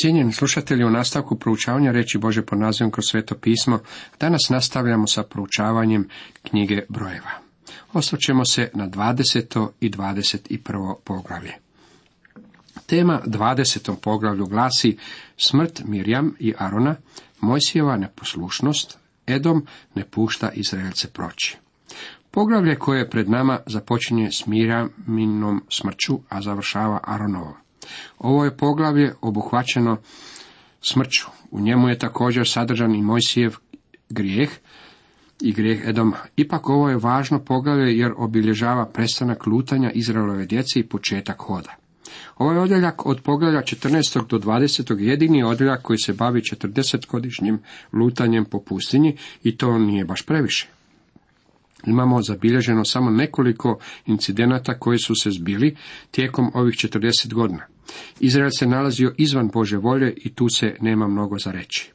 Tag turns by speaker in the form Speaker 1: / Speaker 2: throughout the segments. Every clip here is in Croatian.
Speaker 1: Cijenjeni slušatelji, u nastavku proučavanja reći Bože pod nazivom kroz sveto pismo, danas nastavljamo sa proučavanjem knjige brojeva. Osvrćemo se na 20. i 21. poglavlje. Tema 20. poglavlju glasi smrt Mirjam i Arona, Mojsijeva neposlušnost, Edom ne pušta Izraelce proći. Poglavlje koje je pred nama započinje s Mirjaminom smrću, a završava Aronovom. Ovo je poglavlje obuhvaćeno smrću. U njemu je također sadržan i Mojsijev grijeh i grijeh Edoma. Ipak ovo je važno poglavlje jer obilježava prestanak lutanja Izraelove djece i početak hoda. Ovaj odjeljak od poglavlja 14. do 20. jedini je odjeljak koji se bavi 40-godišnjim lutanjem po pustinji i to nije baš previše. Imamo zabilježeno samo nekoliko incidenata koji su se zbili tijekom ovih 40 godina. Izrael se nalazio izvan Bože volje i tu se nema mnogo za reći.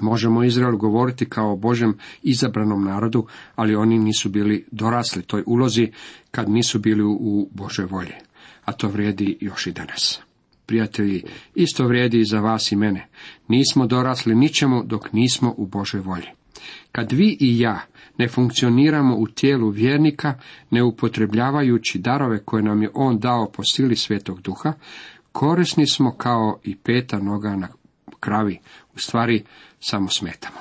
Speaker 1: Možemo Izrael govoriti kao o Božem izabranom narodu, ali oni nisu bili dorasli toj ulozi kad nisu bili u Bože volje. A to vrijedi još i danas. Prijatelji, isto vrijedi i za vas i mene. Nismo dorasli ničemu dok nismo u Božoj volji. Kad vi i ja ne funkcioniramo u tijelu vjernika, ne upotrebljavajući darove koje nam je on dao po sili svetog duha, korisni smo kao i peta noga na kravi, u stvari samo smetamo.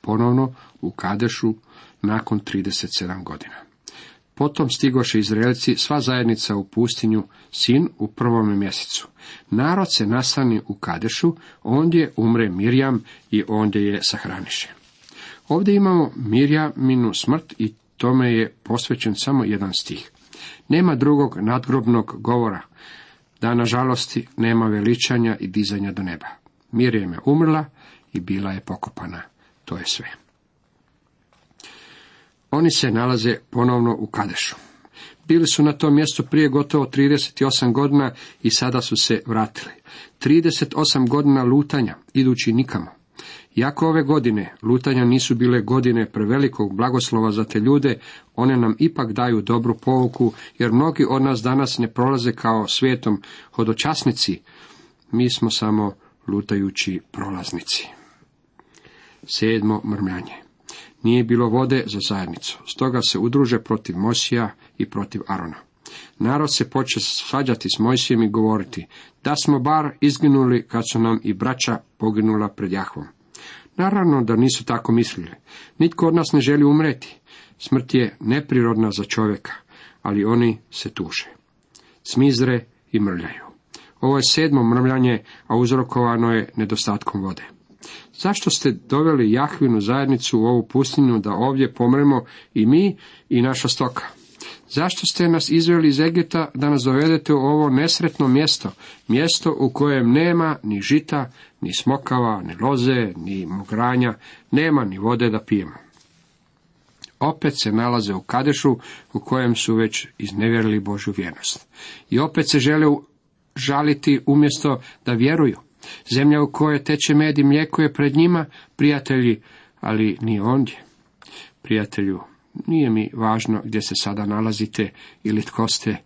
Speaker 1: Ponovno u Kadešu nakon 37 godina. Potom stigoše Izraelci, sva zajednica u pustinju, sin u prvom mjesecu. Narod se nasani u Kadešu, ondje umre Mirjam i ondje je sahraniše. Ovdje imamo Mirjaminu smrt i tome je posvećen samo jedan stih. Nema drugog nadgrobnog govora, da na žalosti nema veličanja i dizanja do neba. Mirjam je umrla i bila je pokopana. To je sve. Oni se nalaze ponovno u Kadešu. Bili su na tom mjestu prije gotovo 38 godina i sada su se vratili. 38 godina lutanja, idući nikamo. Iako ove godine lutanja nisu bile godine prevelikog blagoslova za te ljude, one nam ipak daju dobru povuku, jer mnogi od nas danas ne prolaze kao svijetom hodočasnici, mi smo samo lutajući prolaznici. Sedmo mrmljanje. Nije bilo vode za zajednicu, stoga se udruže protiv Mosija i protiv Arona. Narod se poče svađati s Mojsijem i govoriti, da smo bar izginuli kad su nam i braća poginula pred Jahvom. Naravno da nisu tako mislili. Nitko od nas ne želi umreti. Smrt je neprirodna za čovjeka, ali oni se tuže. Smizre i mrljaju. Ovo je sedmo mrmljanje, a uzrokovano je nedostatkom vode. Zašto ste doveli Jahvinu zajednicu u ovu pustinju da ovdje pomremo i mi i naša stoka? Zašto ste nas izveli iz Egipta da nas dovedete u ovo nesretno mjesto, mjesto u kojem nema ni žita, ni smokava, ni loze, ni mogranja, nema ni vode da pijemo? Opet se nalaze u Kadešu u kojem su već iznevjerili Božu vjernost. I opet se žele žaliti umjesto da vjeruju. Zemlja u kojoj teče med i mlijeko je pred njima, prijatelji, ali ni ondje. Prijatelju, nije mi važno gdje se sada nalazite ili tko ste.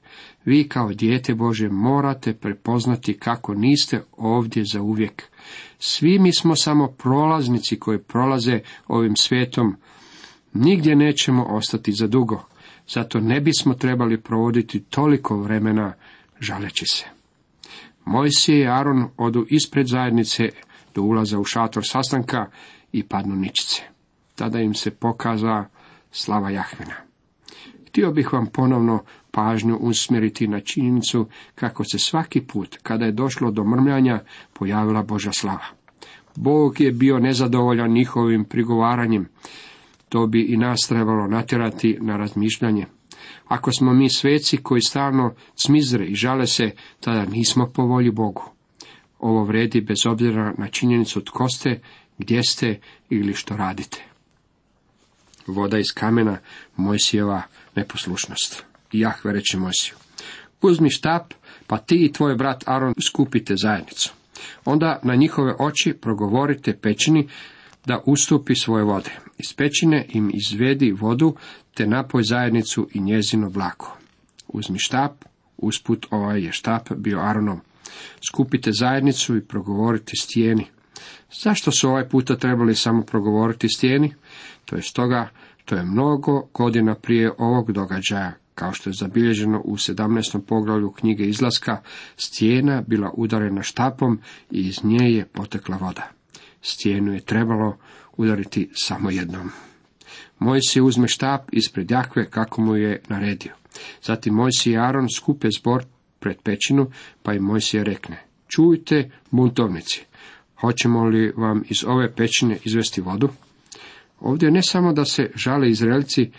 Speaker 1: Vi kao dijete Bože morate prepoznati kako niste ovdje za uvijek. Svi mi smo samo prolaznici koji prolaze ovim svijetom. Nigdje nećemo ostati za dugo. Zato ne bismo trebali provoditi toliko vremena žaleći se. Mojsije i Aron odu ispred zajednice do ulaza u šator sastanka i padnu ničice. Tada im se pokaza slava Jahvina. Htio bih vam ponovno pažnju usmjeriti na činjenicu kako se svaki put kada je došlo do mrmljanja pojavila Boža slava. Bog je bio nezadovoljan njihovim prigovaranjem. To bi i nas trebalo natjerati na razmišljanje. Ako smo mi sveci koji stalno cmizre i žale se, tada nismo po volji Bogu. Ovo vredi bez obzira na činjenicu tko ste, gdje ste ili što radite voda iz kamena, Mojsijeva neposlušnost. I Jahve reče Mojsiju, uzmi štap, pa ti i tvoj brat Aron skupite zajednicu. Onda na njihove oči progovorite pećini da ustupi svoje vode. Iz pećine im izvedi vodu, te napoj zajednicu i njezino blako. Uzmi štap, usput ovaj je štap bio Aronom. skupite zajednicu i progovoriti stijeni. Zašto su ovaj puta trebali samo progovoriti stijeni? To je stoga to je mnogo godina prije ovog događaja, kao što je zabilježeno u 17. poglavlju knjige izlaska, stijena bila udarena štapom i iz nje je potekla voda. Stijenu je trebalo udariti samo jednom. Mojsije uzme štap ispred Jakve kako mu je naredio. Zatim Mojsije i Aron skupe zbor pred pećinu, pa im Mojsije rekne, čujte buntovnici, hoćemo li vam iz ove pećine izvesti vodu? Ovdje ne samo da se žale Izraelci,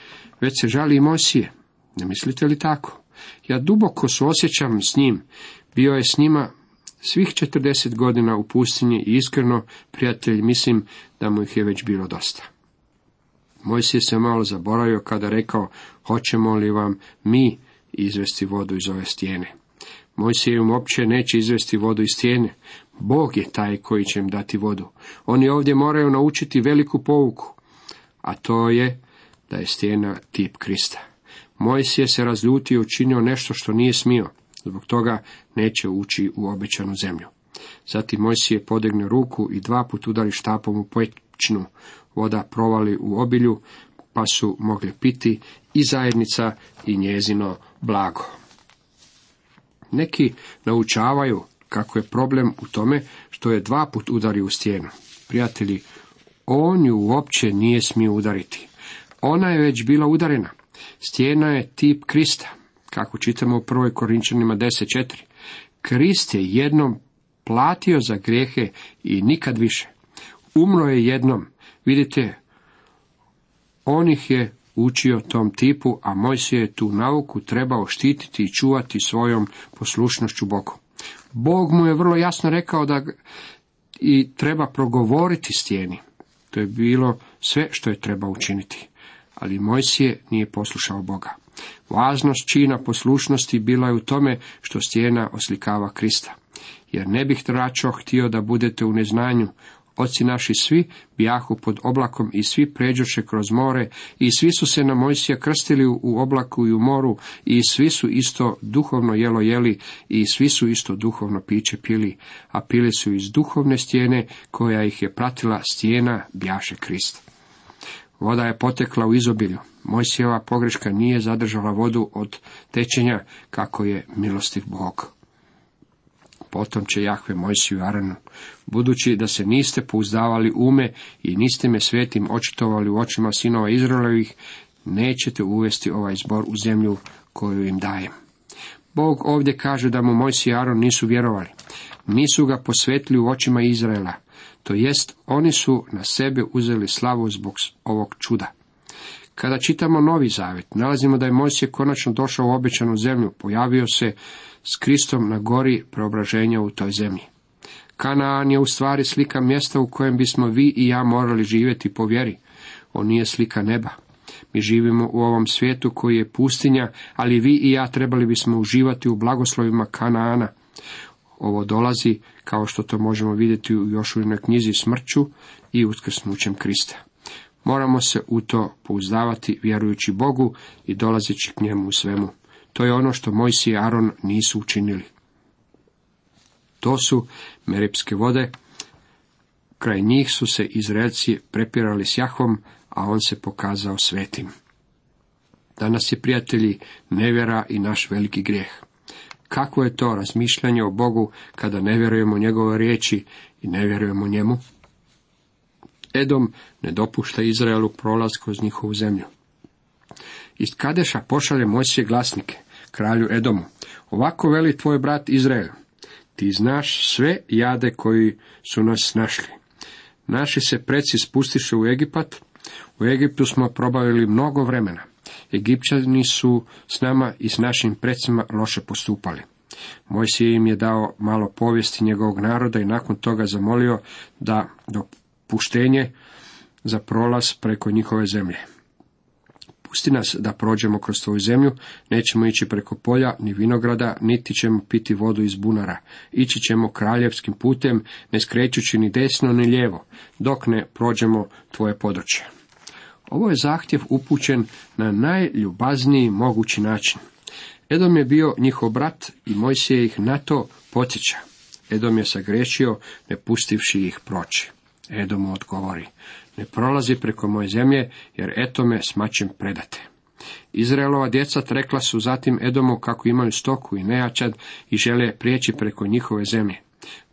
Speaker 1: već se žali i Mojsije. Ne mislite li tako? Ja duboko suosjećam s njim. Bio je s njima svih četrdeset godina u pustinji i iskreno, prijatelj, mislim da mu ih je već bilo dosta. Mojsije se malo zaboravio kada rekao, hoćemo li vam mi izvesti vodu iz ove stijene. Mojsije im uopće neće izvesti vodu iz stijene. Bog je taj koji će im dati vodu. Oni ovdje moraju naučiti veliku pouku, a to je da je stijena tip Krista. Mojsije se razljutio i učinio nešto što nije smio, zbog toga neće ući u obećanu zemlju. Zatim Mojsije podegne ruku i dva put udari štapom u pećinu. Voda provali u obilju, pa su mogli piti i zajednica i njezino blago. Neki naučavaju kako je problem u tome što je dva put udari u stijenu. Prijatelji, on ju uopće nije smio udariti. Ona je već bila udarena. Stijena je tip Krista, kako čitamo u prvoj Korinčanima 10.4. Krist je jednom platio za grijehe i nikad više. Umro je jednom. Vidite, on ih je učio tom tipu, a Mojsije je tu nauku trebao štititi i čuvati svojom poslušnošću Bogu. Bog mu je vrlo jasno rekao da i treba progovoriti stijeni. To je bilo sve što je trebao učiniti. Ali Mojsije nije poslušao Boga. Važnost čina poslušnosti bila je u tome što stijena oslikava Krista. Jer ne bih tračo htio da budete u neznanju. Oci naši svi bijahu pod oblakom i svi pređoše kroz more i svi su se na Mojsija krstili u oblaku i u moru i svi su isto duhovno jelo jeli i svi su isto duhovno piće pili, a pili su iz duhovne stijene koja ih je pratila stijena bjaše Krista. Voda je potekla u izobilju. Mojsijeva pogreška nije zadržala vodu od tečenja kako je milostiv Bog. Potom će Jahve Mojsiju Aranu, budući da se niste pouzdavali ume i niste me svetim očitovali u očima sinova Izraelovih, nećete uvesti ovaj zbor u zemlju koju im dajem. Bog ovdje kaže da mu Mojsi i Aron nisu vjerovali. Nisu ga posvetili u očima Izraela. To jest, oni su na sebe uzeli slavu zbog ovog čuda. Kada čitamo Novi Zavet, nalazimo da je Mojsije konačno došao u obećanu zemlju, pojavio se s Kristom na gori preobraženja u toj zemlji. Kanaan je u stvari slika mjesta u kojem bismo vi i ja morali živjeti po vjeri. On nije slika neba. Mi živimo u ovom svijetu koji je pustinja, ali vi i ja trebali bismo uživati u blagoslovima Kanaana. Ovo dolazi, kao što to možemo vidjeti u Jošuvinoj knjizi smrću i uskrsnućem Krista. Moramo se u to pouzdavati vjerujući Bogu i dolazeći k njemu u svemu. To je ono što Mojsi i Aron nisu učinili. To su Meripske vode, kraj njih su se Izraelci prepirali s Jahvom, a on se pokazao svetim. Danas je, prijatelji, nevjera i naš veliki grijeh. Kako je to razmišljanje o Bogu kada ne vjerujemo njegove riječi i ne vjerujemo njemu? Edom ne dopušta Izraelu prolaz kroz njihovu zemlju. Iz Kadeša pošalje Mojsije glasnike, kralju Edomu. Ovako veli tvoj brat Izrael. Ti znaš sve jade koji su nas našli. Naši se preci spustiše u Egipat. U Egiptu smo probavili mnogo vremena. Egipćani su s nama i s našim precima loše postupali. Mojsije im je dao malo povijesti njegovog naroda i nakon toga zamolio da dopuštenje za prolaz preko njihove zemlje. Pusti nas da prođemo kroz tvoju zemlju, nećemo ići preko polja, ni vinograda, niti ćemo piti vodu iz bunara. Ići ćemo kraljevskim putem, ne skrećući ni desno ni lijevo, dok ne prođemo tvoje područje. Ovo je zahtjev upućen na najljubazniji mogući način. Edom je bio njihov brat i Mojsije ih na to podsjeća. Edom je sagrešio, ne pustivši ih proći. Edom mu odgovori, ne prolazi preko moje zemlje, jer eto me smačem predate. Izraelova djeca rekla su zatim Edomu kako imaju stoku i nejačad i žele prijeći preko njihove zemlje.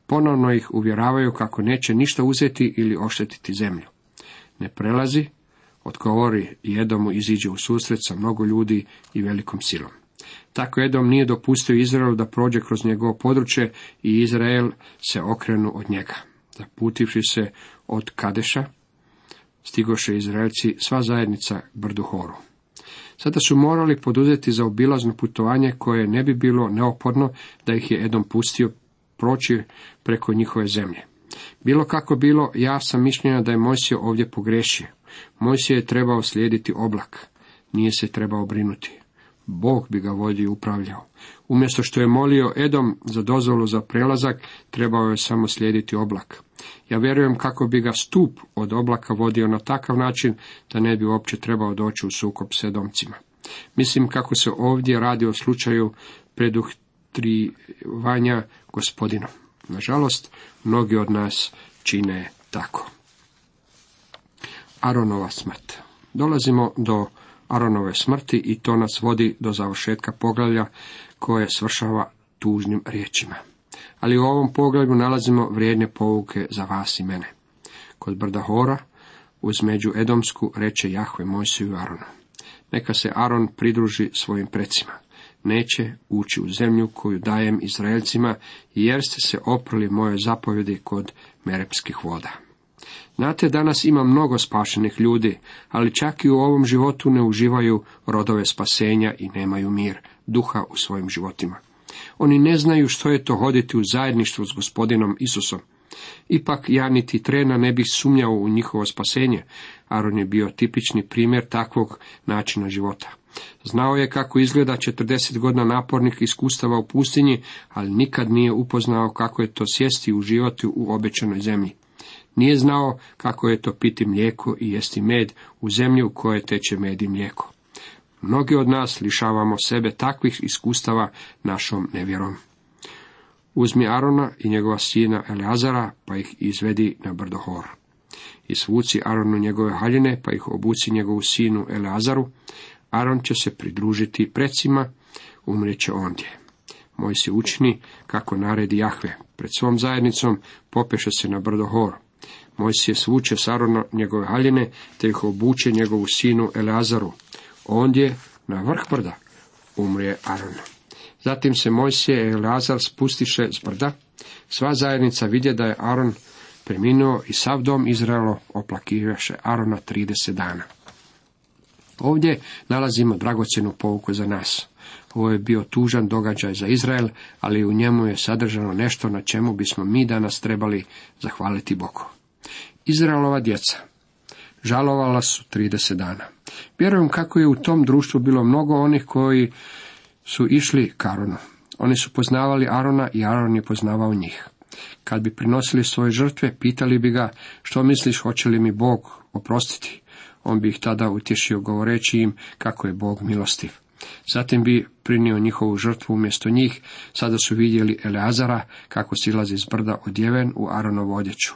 Speaker 1: Ponovno ih uvjeravaju kako neće ništa uzeti ili oštetiti zemlju. Ne prelazi, odgovori i Edomu iziđe u susret sa mnogo ljudi i velikom silom. Tako Edom nije dopustio Izraelu da prođe kroz njegovo područje i Izrael se okrenu od njega. Zaputivši se od Kadeša, stigoše Izraelci sva zajednica brdu Horu. Sada su morali poduzeti za obilazno putovanje koje ne bi bilo neophodno da ih je Edom pustio proći preko njihove zemlje. Bilo kako bilo, ja sam mišljenja da je Mojsije ovdje pogrešio. Mojsije je trebao slijediti oblak, nije se trebao brinuti. Bog bi ga vodio i upravljao. Umjesto što je molio Edom za dozvolu za prelazak, trebao je samo slijediti oblak. Ja vjerujem kako bi ga stup od oblaka vodio na takav način da ne bi uopće trebao doći u sukob s Edomcima. Mislim kako se ovdje radi o slučaju preduhtrivanja gospodinom. Nažalost, mnogi od nas čine tako. Aronova smrt. Dolazimo do Aronove smrti i to nas vodi do završetka poglavlja koje svršava tužnim riječima. Ali u ovom poglavlju nalazimo vrijedne pouke za vas i mene. Kod brda Hora, uz među Edomsku, reče Jahve Mojsiju Aronu. Neka se Aron pridruži svojim precima. Neće ući u zemlju koju dajem Izraelcima, jer ste se oprali moje zapovjedi kod merepskih voda. Znate, danas ima mnogo spašenih ljudi, ali čak i u ovom životu ne uživaju rodove spasenja i nemaju mir, duha u svojim životima. Oni ne znaju što je to hoditi u zajedništvu s gospodinom Isusom. Ipak ja niti trena ne bih sumnjao u njihovo spasenje. Aron je bio tipični primjer takvog načina života. Znao je kako izgleda 40 godina napornih iskustava u pustinji, ali nikad nije upoznao kako je to sjesti i uživati u obećanoj zemlji. Nije znao kako je to piti mlijeko i jesti med u zemlji u kojoj teče med i mlijeko. Mnogi od nas lišavamo sebe takvih iskustava našom nevjerom. Uzmi Arona i njegova sina Eleazara, pa ih izvedi na brdo Hor. I svuci Aronu njegove haljine, pa ih obuci njegovu sinu Eleazaru. Aron će se pridružiti precima, umrijeće ondje. Moj se učini kako naredi Jahve. Pred svom zajednicom popeše se na brdo Hor. Mojsije svuče s Arona njegove haljine, te ih obuče njegovu sinu Eleazaru. Ondje, na vrh brda, umrije Aron. Zatim se Mojsije i Eleazar spustiše s brda. Sva zajednica vidje da je Aron preminuo i sav dom Izraelo oplakivaše Arona 30 dana. Ovdje nalazimo dragocjenu pouku za nas. Ovo je bio tužan događaj za Izrael, ali u njemu je sadržano nešto na čemu bismo mi danas trebali zahvaliti Bogu. Izraelova djeca žalovala su 30 dana. Vjerujem kako je u tom društvu bilo mnogo onih koji su išli k Aronu. Oni su poznavali Arona i Aron je poznavao njih. Kad bi prinosili svoje žrtve, pitali bi ga, što misliš, hoće li mi Bog oprostiti? On bi ih tada utješio govoreći im kako je Bog milostiv. Zatim bi prinio njihovu žrtvu umjesto njih, sada su vidjeli Eleazara kako silazi z brda odjeven u Aronovu odjeću.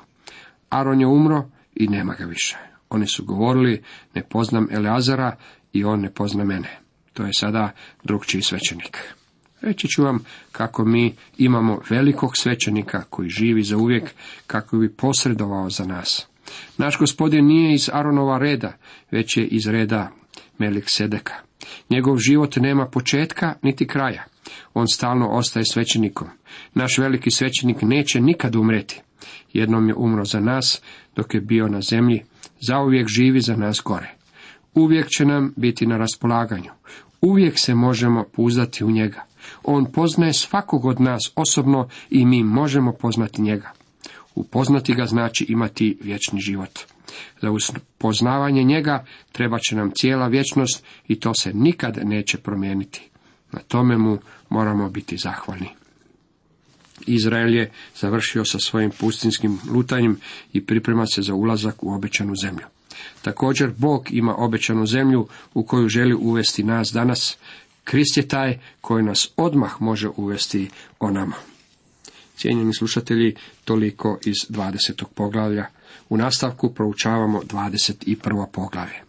Speaker 1: Aron je umro i nema ga više. Oni su govorili, ne poznam Eleazara i on ne pozna mene. To je sada drugčiji svećenik. Reći ću vam kako mi imamo velikog svećenika koji živi za uvijek, kako bi posredovao za nas. Naš gospodin nije iz Aronova reda, već je iz reda Melik Sedeka. Njegov život nema početka niti kraja. On stalno ostaje svećenikom. Naš veliki svećenik neće nikad umreti. Jednom je umro za nas dok je bio na zemlji, zauvijek živi za nas gore. Uvijek će nam biti na raspolaganju. Uvijek se možemo puzdati u njega. On poznaje svakog od nas osobno i mi možemo poznati njega. Upoznati ga znači imati vječni život. Za poznavanje njega treba će nam cijela vječnost i to se nikad neće promijeniti. Na tome mu moramo biti zahvalni. Izrael je završio sa svojim pustinskim lutanjem i priprema se za ulazak u obećanu zemlju. Također Bog ima obećanu zemlju u koju želi uvesti nas danas. Krist je taj koji nas odmah može uvesti o nama. Cijenjeni slušatelji, toliko iz 20. poglavlja. U nastavku proučavamo 21. poglavlje.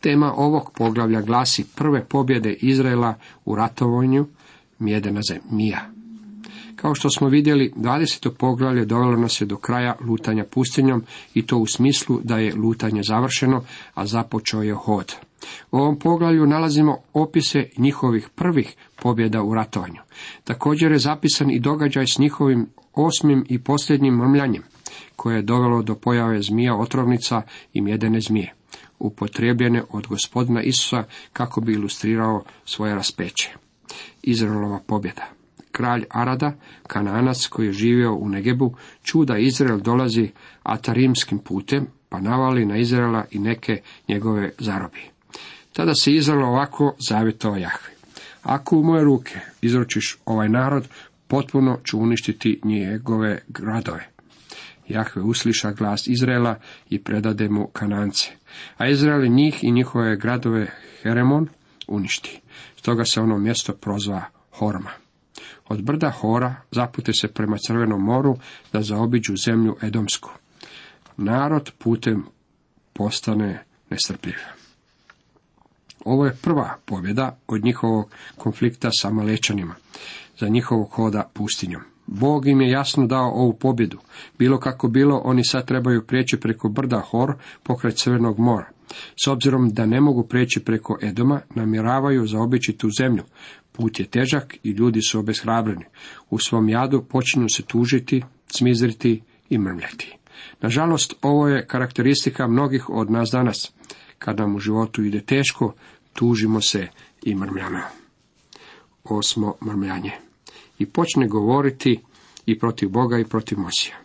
Speaker 1: Tema ovog poglavlja glasi prve pobjede Izraela u ratovanju mjedena zemlja. Kao što smo vidjeli, 20. poglavlje dovelo nas je do kraja lutanja pustinjom i to u smislu da je lutanje završeno, a započeo je hod. U ovom poglavlju nalazimo opise njihovih prvih pobjeda u ratovanju. Također je zapisan i događaj s njihovim osmim i posljednjim mrmljanjem, koje je dovelo do pojave zmija otrovnica i mjedene zmije, upotrijebljene od gospodina Isusa kako bi ilustrirao svoje raspeće. Izraelova pobjeda. Kralj Arada, kananac koji je živio u Negebu, čuda Izrael dolazi atarimskim putem, pa navali na Izraela i neke njegove zarobi. Tada se Izrael ovako zavjetao Jahve. Ako u moje ruke izročiš ovaj narod, potpuno ću uništiti njegove gradove. Jahve usliša glas Izraela i predade mu kanance. A Izrael njih i njihove gradove Heremon uništi. Stoga se ono mjesto prozva Horma. Od brda Hora zapute se prema Crvenom moru da zaobiđu zemlju Edomsku. Narod putem postane nestrpljiv. Ovo je prva pobjeda od njihovog konflikta sa Malečanima, za njihovog hoda pustinjom. Bog im je jasno dao ovu pobjedu. Bilo kako bilo, oni sad trebaju prijeći preko brda Hor pokraj Crvenog mora. S obzirom da ne mogu preći preko Edoma, namjeravaju zaobići tu zemlju. Put je težak i ljudi su obeshrabreni. U svom jadu počinju se tužiti, smizriti i mrmljati. Nažalost, ovo je karakteristika mnogih od nas danas. Kad nam u životu ide teško, tužimo se i mrmljamo. Osmo mrmljanje. I počne govoriti i protiv Boga i protiv Mosija.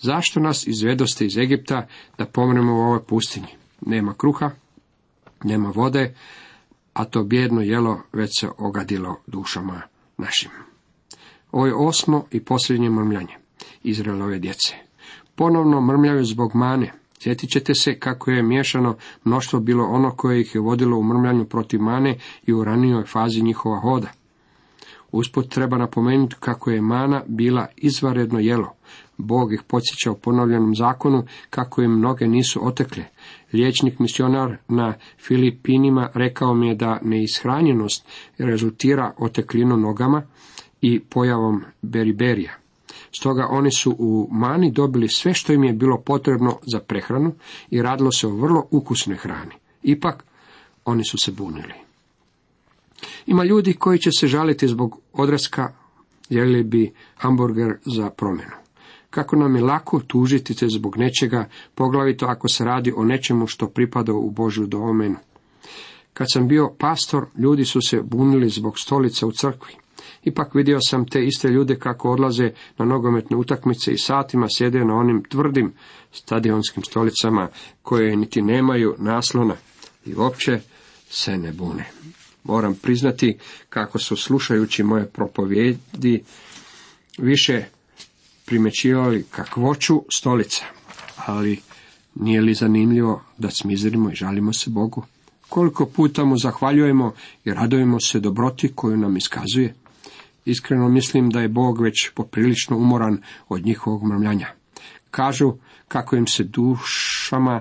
Speaker 1: Zašto nas izvedoste iz Egipta da pomremo u ovoj pustinji? Nema kruha, nema vode, a to bjedno jelo već se ogadilo dušama našim. Ovo je osmo i posljednje mrmljanje Izraelove djece. Ponovno mrmljaju zbog mane, Sjetit ćete se kako je miješano mnoštvo bilo ono koje ih je vodilo u mrmljanju protiv mane i u ranijoj fazi njihova hoda. Usput treba napomenuti kako je mana bila izvaredno jelo. Bog ih podsjeća u ponovljenom zakonu kako im mnoge nisu otekle. Liječnik misionar na Filipinima rekao mi je da neishranjenost rezultira oteklinu nogama i pojavom beriberija. Stoga oni su u mani dobili sve što im je bilo potrebno za prehranu i radilo se o vrlo ukusnoj hrani. Ipak, oni su se bunili. Ima ljudi koji će se žaliti zbog odraska, jeli bi hamburger za promjenu. Kako nam je lako tužiti se zbog nečega, poglavito ako se radi o nečemu što pripada u Božju domenu. Kad sam bio pastor, ljudi su se bunili zbog stolica u crkvi. Ipak vidio sam te iste ljude kako odlaze na nogometne utakmice i satima sjede na onim tvrdim stadionskim stolicama koje niti nemaju naslona i uopće se ne bune. Moram priznati kako su slušajući moje propovjedi više primećivali kakvoću stolica, ali nije li zanimljivo da smizrimo i žalimo se Bogu? Koliko puta mu zahvaljujemo i radujemo se dobroti koju nam iskazuje? Iskreno mislim da je Bog već poprilično umoran od njihovog mrmljanja. Kažu kako im se dušama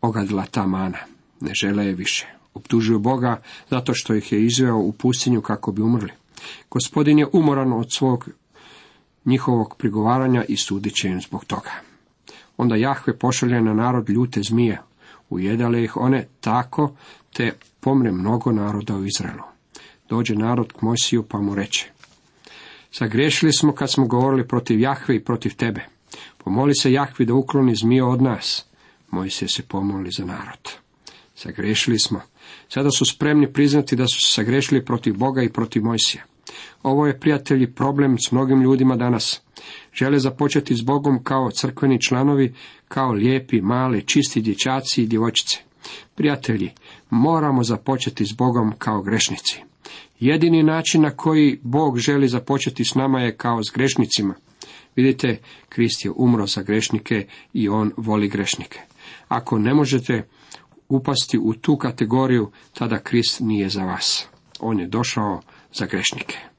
Speaker 1: ogadila ta mana. Ne žele je više. Optužuju Boga zato što ih je izveo u pustinju kako bi umrli. Gospodin je umoran od svog njihovog prigovaranja i sudit će im zbog toga. Onda Jahve pošalje na narod ljute zmije. Ujedale ih one tako, te pomre mnogo naroda u Izraelu. Dođe narod k Mojsiju pa mu reče, Sagriješili smo kad smo govorili protiv Jahve i protiv tebe. Pomoli se Jahvi da ukloni zmiju od nas. Mojsije se pomoli za narod. Sagriješili smo. Sada su spremni priznati da su se sagrešili protiv Boga i protiv Mojsija. Ovo je, prijatelji, problem s mnogim ljudima danas. Žele započeti s Bogom kao crkveni članovi, kao lijepi, mali, čisti dječaci i djevojčice. Prijatelji, moramo započeti s Bogom kao grešnici. Jedini način na koji Bog želi započeti s nama je kao s grešnicima. Vidite, Krist je umro za grešnike i on voli grešnike. Ako ne možete upasti u tu kategoriju, tada Krist nije za vas. On je došao za grešnike.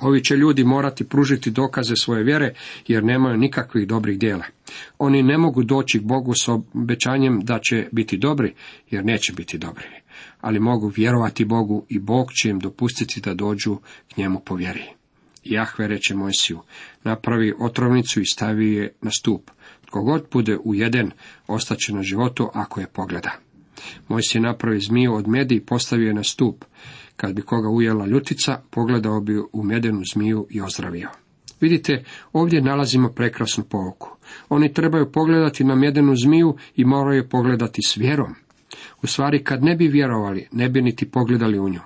Speaker 1: Ovi će ljudi morati pružiti dokaze svoje vjere jer nemaju nikakvih dobrih djela. Oni ne mogu doći k Bogu s obećanjem da će biti dobri jer neće biti dobri, ali mogu vjerovati Bogu i Bog će im dopustiti da dođu k njemu po vjeri. Jahve reče Mojsiju, napravi otrovnicu i stavi je na stup. Tko god bude ujeden, ostaće na životu ako je pogleda. Mojsije napravi zmiju od medi i postavi je na stup. Kad bi koga ujela ljutica, pogledao bi u medenu zmiju i ozdravio. Vidite, ovdje nalazimo prekrasnu pouku. Oni trebaju pogledati na medenu zmiju i moraju pogledati s vjerom. U stvari, kad ne bi vjerovali, ne bi niti pogledali u nju.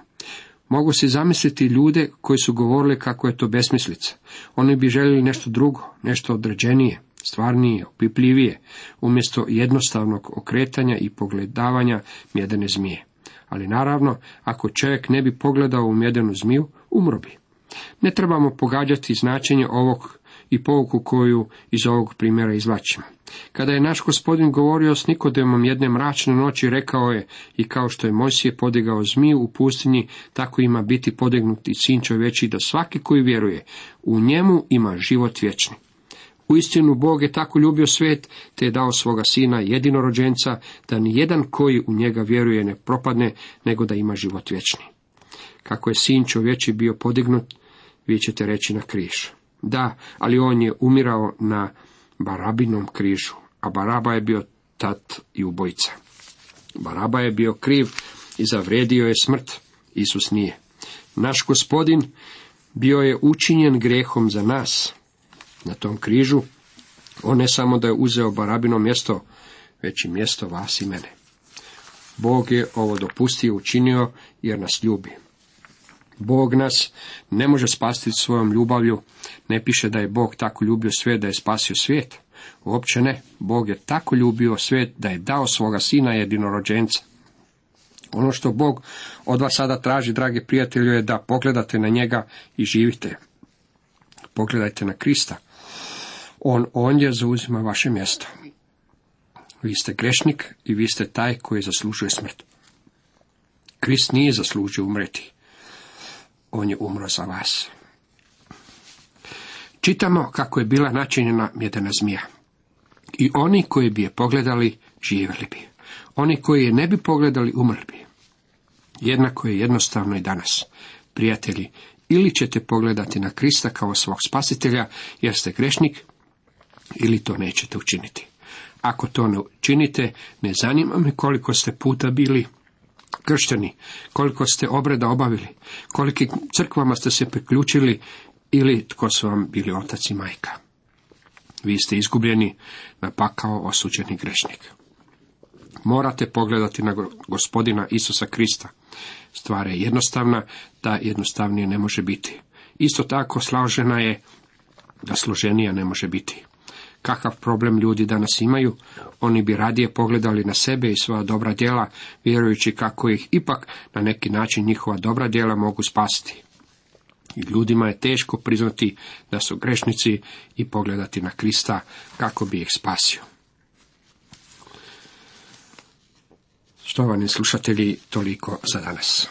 Speaker 1: Mogu si zamisliti ljude koji su govorili kako je to besmislica. Oni bi željeli nešto drugo, nešto određenije, stvarnije, opipljivije, umjesto jednostavnog okretanja i pogledavanja mjedene zmije. Ali naravno, ako čovjek ne bi pogledao u mjedenu zmiju, umro bi. Ne trebamo pogađati značenje ovog i pouku koju iz ovog primjera izvlačimo. Kada je naš gospodin govorio s Nikodemom jedne mračne noći, rekao je i kao što je Mojsije podigao zmiju u pustinji, tako ima biti podignuti sin čovječi da svaki koji vjeruje u njemu ima život vječni. Uistinu Bog je tako ljubio svijet, te je dao svoga sina jedinorođenca, da ni jedan koji u njega vjeruje ne propadne, nego da ima život vječni. Kako je sin čovječi bio podignut, vi ćete reći na križ. Da, ali on je umirao na Barabinom križu, a Baraba je bio tat i ubojica. Baraba je bio kriv i zavredio je smrt, Isus nije. Naš gospodin bio je učinjen grehom za nas. Na tom križu on ne samo da je uzeo Barabino mjesto, već i mjesto vas i mene. Bog je ovo dopustio učinio jer nas ljubi. Bog nas ne može spasiti svojom ljubavlju. Ne piše da je Bog tako ljubio svijet da je spasio svijet. Uopće ne. Bog je tako ljubio svijet da je dao svoga sina jedinorođenca. Ono što Bog od vas sada traži, dragi prijatelju, je da pogledate na njega i živite. Pogledajte na Krista. On ondje zauzima vaše mjesto. Vi ste grešnik i vi ste taj koji zaslužuje smrt. Krist nije zaslužio umreti on je umro za vas. Čitamo kako je bila načinjena mjedena zmija. I oni koji bi je pogledali, živjeli bi. Oni koji je ne bi pogledali, umrli bi. Jednako je jednostavno i danas. Prijatelji, ili ćete pogledati na Krista kao svog spasitelja, jer ste grešnik, ili to nećete učiniti. Ako to ne učinite, ne zanima me koliko ste puta bili kršteni, koliko ste obreda obavili, koliki crkvama ste se priključili ili tko su vam bili otac i majka. Vi ste izgubljeni na pakao osuđeni grešnik. Morate pogledati na gospodina Isusa Krista. Stvar je jednostavna, da jednostavnije ne može biti. Isto tako slažena je da složenija ne može biti kakav problem ljudi danas imaju, oni bi radije pogledali na sebe i svoja dobra djela, vjerujući kako ih ipak na neki način njihova dobra djela mogu spasiti. I ljudima je teško priznati da su grešnici i pogledati na Krista kako bi ih spasio. Štovani slušatelji, toliko za danas.